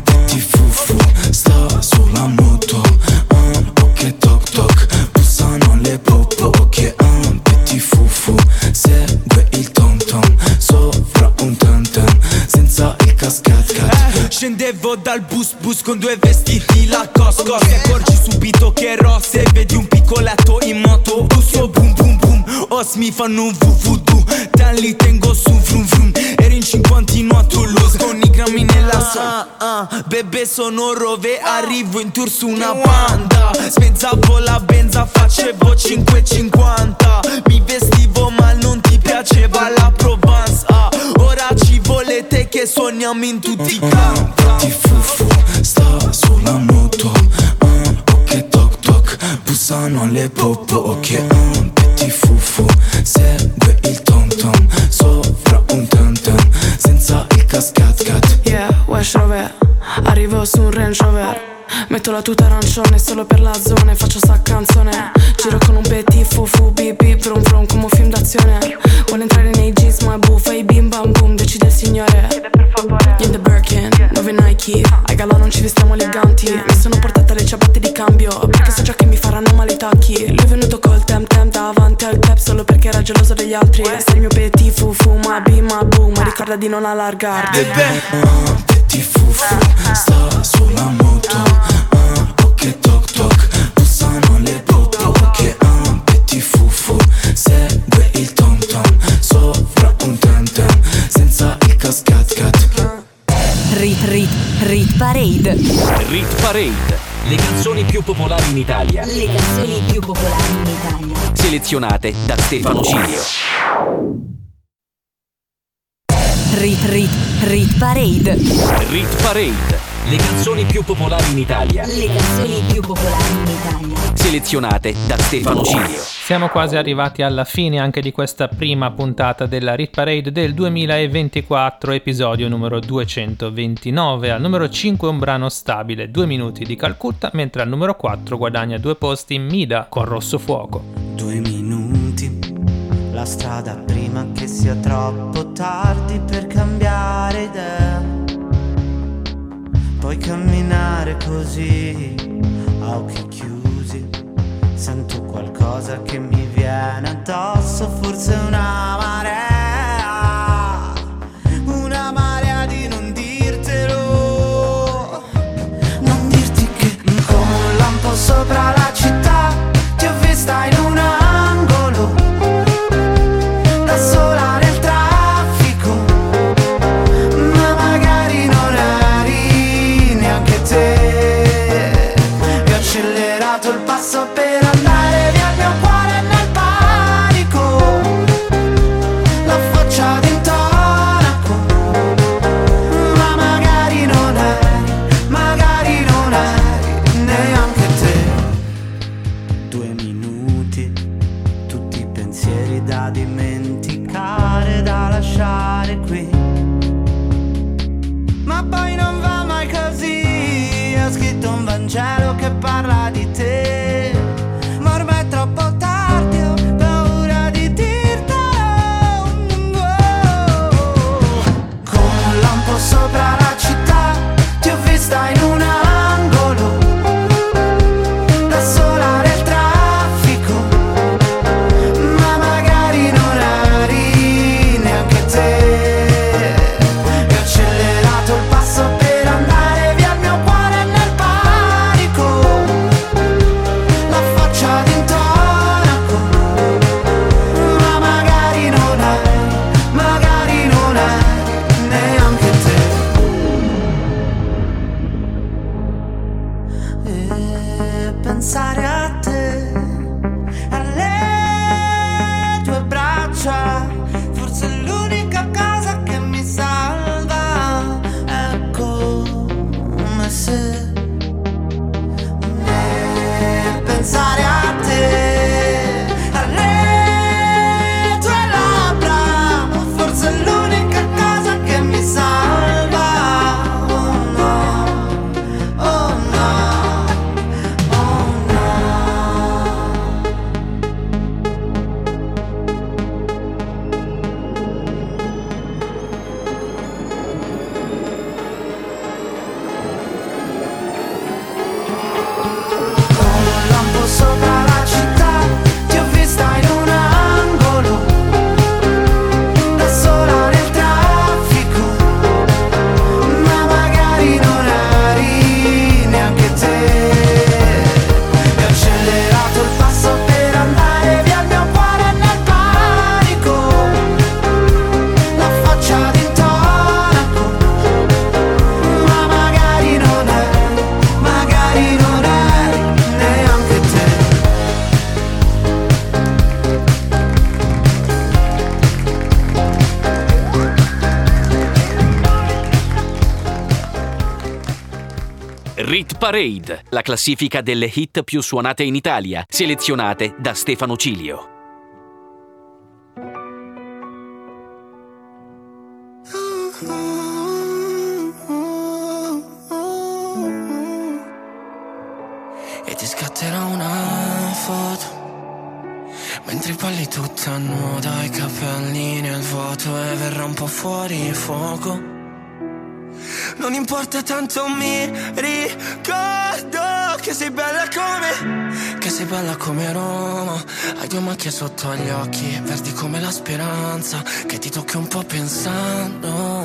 fanno un vuvudu. Te li tengo su vrum vrum. Ero in cinquantino a Toulouse Con i grammi nella so. Ah, ah, Bebe sono rove Arrivo in tour su una banda. Spezzavo la benza Facevo 5,50 Mi vestivo ma non ti piaceva la Provence ah, Ora ci volete che suoniamo in tutti i campi Petit fufu, sta bussano le popo, ok un petit fufu, segue il tom tom, sopra un tam tam, senza il cascat cat. Yeah, Wesh Rover Arrivo su un Range Rover Metto la tuta arancione solo per la zona faccio sta canzone. Giro con un petit fufu bip bip vrum vrum come un film d'azione. Vuole entrare nei jeans ma buffa e bim bam boom decide il signore. In the Birkin, nuove Nike. Ai gala non ci vestiamo eleganti. Mi sono portata le ciabatte di cambio Perché so già che mi faranno male i tacchi. Lui è venuto col tem tem davanti al cap Solo perché era geloso degli altri. Sei il mio petit fufu ma bim ma boom Ma ricorda di non allargarti Un petit fufu, sta sulla moto, ok toc toc, bussano le popo, ok un petit fufu, segue il tom tom, sopra un tam tam, senza il cascat cat. Rit Rit Rit Parade. Rit Parade. Le canzoni più popolari in Italia. Le canzoni più popolari in Italia. Selezionate da Stefano Cilio. Rit Rit Rit Parade. Rit Parade. Le canzoni più popolari in Italia. Le canzoni più popolari in Italia. Selezionate da Stefano Cilio. Siamo quasi arrivati alla fine anche di questa prima puntata della Rit Parade del 2024, episodio numero 229. Al numero 5 un brano stabile, 2 minuti di Calcutta, mentre al numero 4 guadagna due posti Mida con Rosso Fuoco. Due minuti, la strada prima che sia troppo tardi per cambiare idea. Puoi camminare così, a occhi chiusi. Sento qualcosa che mi viene addosso, forse una marea. Una marea di non dirtelo. Non dirti che come un lampo sopra la città ti ho vista in Parade, la classifica delle hit più suonate in Italia, selezionate da Stefano Cilio. E ti scatterò una foto Mentre balli tutta nuda, i capelli nel vuoto e verrà un po' fuori fuoco non importa tanto mi Macchie sotto agli occhi Verdi come la speranza Che ti tocchi un po' pensandomi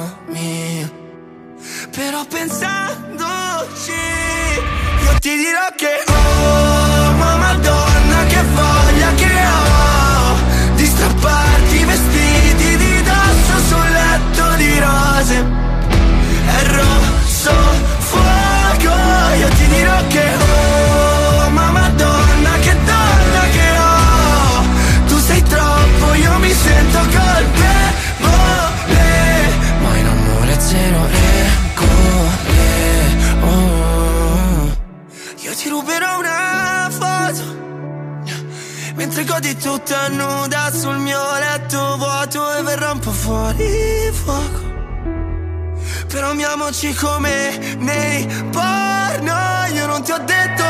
Godi tutta nuda sul mio letto vuoto E verrà un po' fuori fuoco. Però amiamoci come nei porno Io non ti ho detto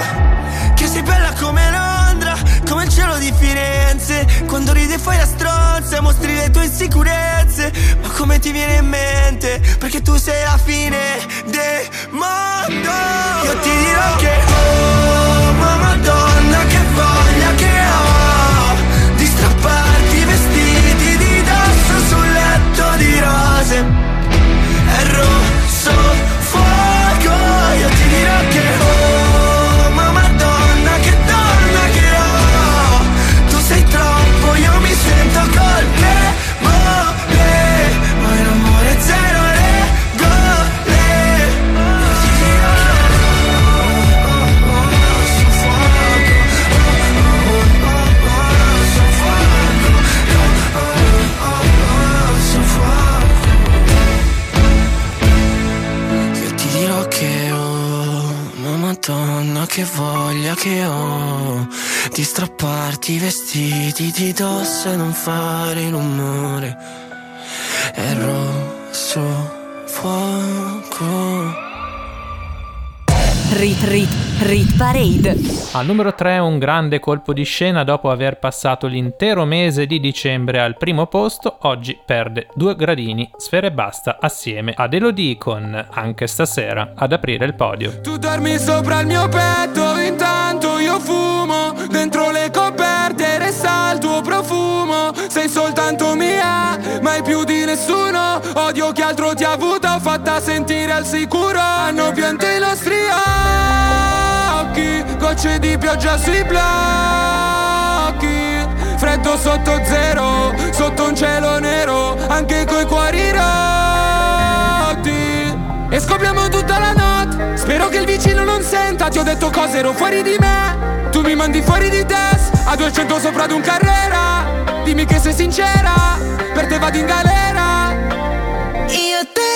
che sei bella come Londra Come il cielo di Firenze. Quando ridi fai la stronza Mostri le tue insicurezze. Ma come ti viene in mente? Perché tu sei la fine del mondo. Io ti dirò che Oh ma madonna che ho Di strapparti i vestiti di dosso e non fare rumore È rosso fuoco Rit Rit Rit Parade. Al numero 3 un grande colpo di scena dopo aver passato l'intero mese di dicembre al primo posto, oggi perde due gradini, sfere e basta assieme ad Elodie con Anche stasera ad aprire il podio. Tu dormi sopra il mio petto, intanto fatta sentire al sicuro Hanno pianto i nostri occhi. Gocce di pioggia sui blocchi. Freddo sotto zero, sotto un cielo nero Anche coi cuori rotti. E scopriamo tutta la notte Spero che il vicino non senta. Ti ho detto cose, ero fuori di me. Tu mi mandi fuori di test A 200 sopra ad un carrera. Dimmi che sei sincera Per te vado in galera. Io te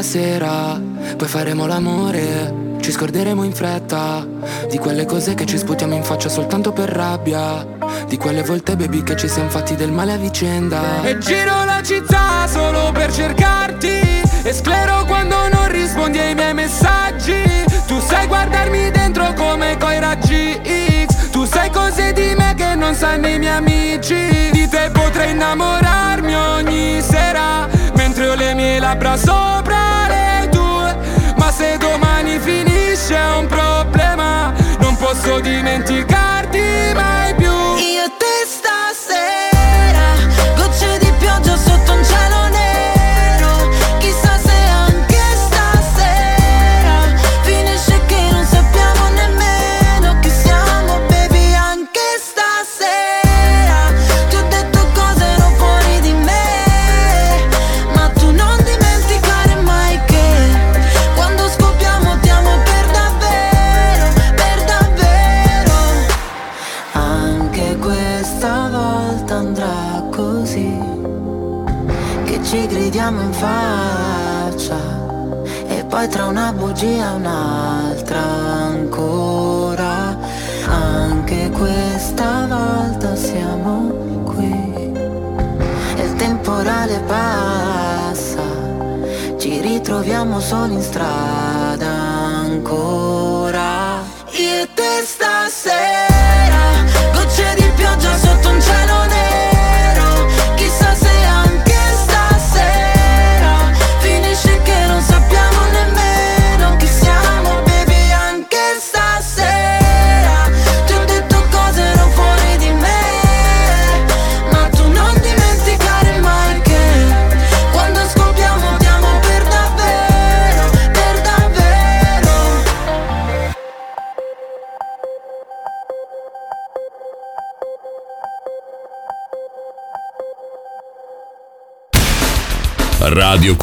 stasera. Poi faremo l'amore. Ci scorderemo in fretta di quelle cose che ci sputiamo in faccia soltanto per rabbia. Di quelle volte, baby, che ci siamo fatti del male a vicenda. E giro la città solo per cercarti E sclero quando non rispondi ai miei messaggi Tu sai guardarmi dentro come coi raggi X Tu sai cose di me che non sanno i miei amici Di te potrei innamorarmi ogni sera Mentre ho le mie labbra sopra posso dimenticarti mai più solo in strada ancora.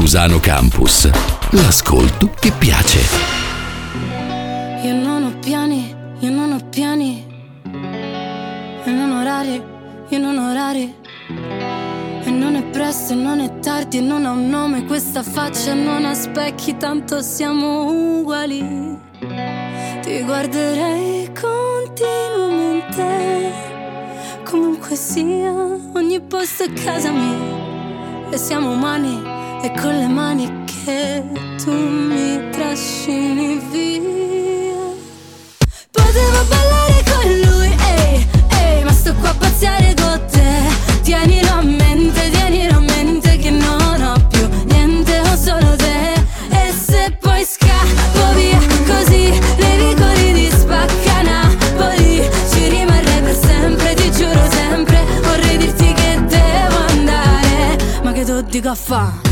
Cusano Campus. L'ascolto che piace. Io non ho piani, io non ho piani. E non orari, io non orari. E non è presto e non è tardi e non ha un nome questa faccia non ha specchi, tanto siamo uguali. Ti guarderei continuamente, comunque sia, ogni posto è casa mia. E siamo umani e con le mani che tu mi trascini via. Potevo ballare con lui, ehi, ehi, ma sto qua a pazziare con te. Tienilo a mente, tienilo a mente che non ho più niente, ho solo te. E se poi scappo via così, nei vicoli di spacca Napoli, ci rimarrei per sempre, ti giuro sempre. Vorrei dirti che devo andare, ma che tu dico a fa?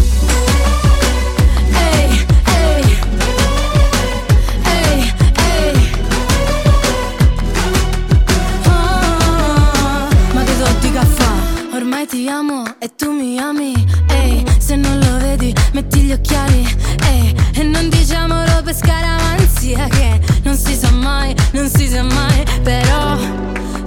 Amo e tu mi ami. Ehi, se non lo vedi metti gli occhiali. Ehi, e non diciamolo per scaramanzia Che non si sa mai, non si sa mai. Però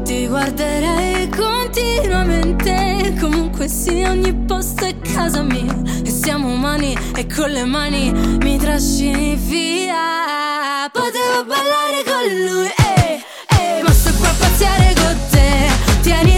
ti guarderei continuamente. Comunque sia ogni posto è casa mia. E siamo umani e con le mani mi trascini via. Potevo ballare con lui, ehi, ehi. Ma sto qua a pazziare con te. Tienilo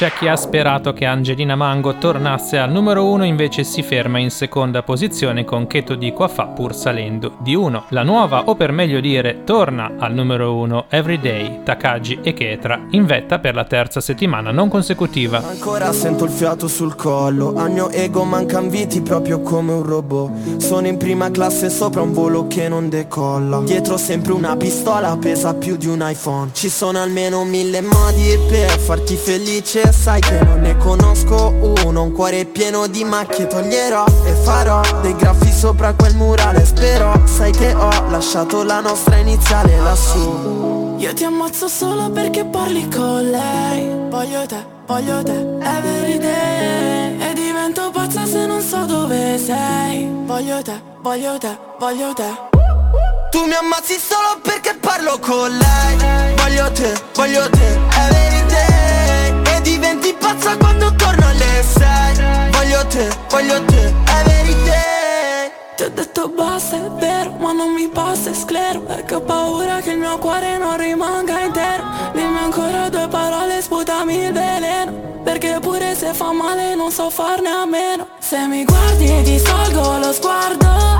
C'è chi ha sperato che Angelina Mango tornasse al numero 1, invece si ferma in seconda posizione con Cheto di qua fa pur salendo di 1. La nuova, o per meglio dire, torna al numero 1 Everyday, Takagi e Ketra, in vetta per la terza settimana non consecutiva. Ancora sento il fiato sul collo Al mio ego mancan viti proprio come un robot Sono in prima classe sopra un volo che non decolla Dietro sempre una pistola pesa più di un iPhone Ci sono almeno mille modi per farti felice Sai che non ne conosco uno Un cuore pieno di macchie toglierò E farò dei graffi sopra quel murale. Spero, sai che ho lasciato la nostra iniziale lassù. Io ti ammazzo solo perché parli con lei. Voglio te, voglio te, everyday E divento pazza se non so dove sei. Voglio te, voglio te, voglio te. Tu mi ammazzi solo perché parlo con lei. Voglio te, voglio te, everyday E diventi pazza quando torno alle sei. Voglio te, voglio te, everyday Ti ho detto basta, è vero, ma non mi passa, è sclero che ho paura che il mio cuore non rimanga intero. Dimmi ancora due parole, sputami il veleno. Perché pure se fa male non so farne a meno. Se mi guardi ti salgo lo sguardo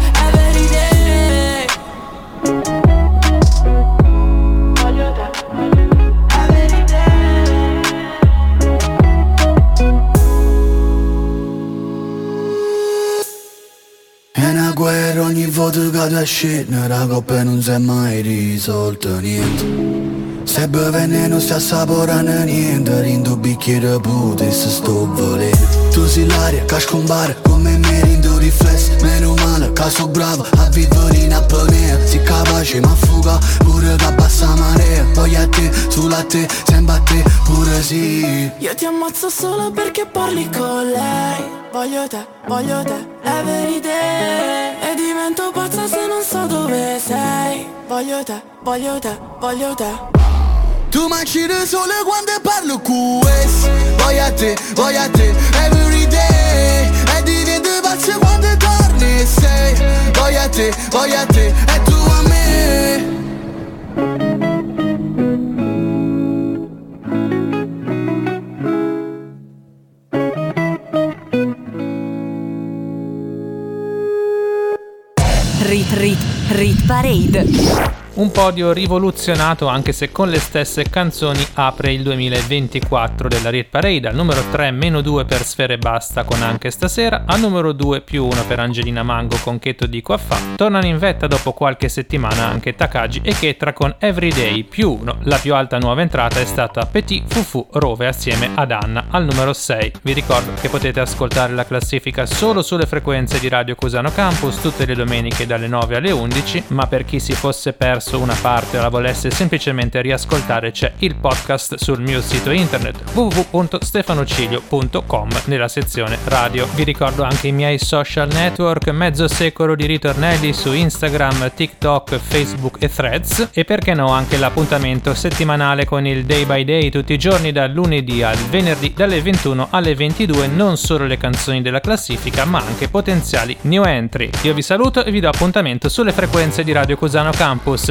ogni volta che ti scende La coppa non si è mai risolta niente. Se bevene non sta assaporando niente Rindo bicchiere pute se sto volendo Tu sei l'aria che scompare come me rindo riflesso. Meno male che sono bravo a vivere in apnea Si capace ma fuga pure che bassa marea. Poi a te, sulla te, sempre a te pure sì. Io ti ammazzo solo perché parli con lei Voglio te, voglio te, everyday E divento pazza se non so dove sei. Voglio te, voglio te, voglio te. Tu mangi da sole quando parlo questo Voglio te, voglio te, everyday E diventi pazzo quando torni sei. Voglio te, voglio te, e tu a me Rit Parade. Un podio rivoluzionato anche se con le stesse canzoni apre il 2024 della Rit Parade. Al numero 3 meno 2 per Sfere Basta con Anche Stasera. Al numero 2 più 1 per Angelina Mango con Che tu dico affà. Tornano in vetta dopo qualche settimana anche Takagi e Ketra con Everyday più 1. La più alta nuova entrata è stata Petit Fufu Rove assieme ad Anna al numero 6. Vi ricordo che potete ascoltare la classifica solo sulle frequenze di Radio Cusano Campus tutte le domeniche dalle 9 alle 11, ma per chi si fosse perso una parte o la volesse semplicemente riascoltare c'è il podcast sul mio sito internet www.stefanocilio.com nella sezione radio. Vi ricordo anche i miei social network, mezzo secolo di ritornelli su Instagram, TikTok, Facebook e Threads e perché no anche l'appuntamento settimanale con il Day by Day tutti i giorni dal lunedì al venerdì dalle 21 alle 22 non solo le canzoni della classifica ma anche potenziali new entry. Io vi saluto e vi do appuntamento sulle frequenze di Radio Cusano Campus.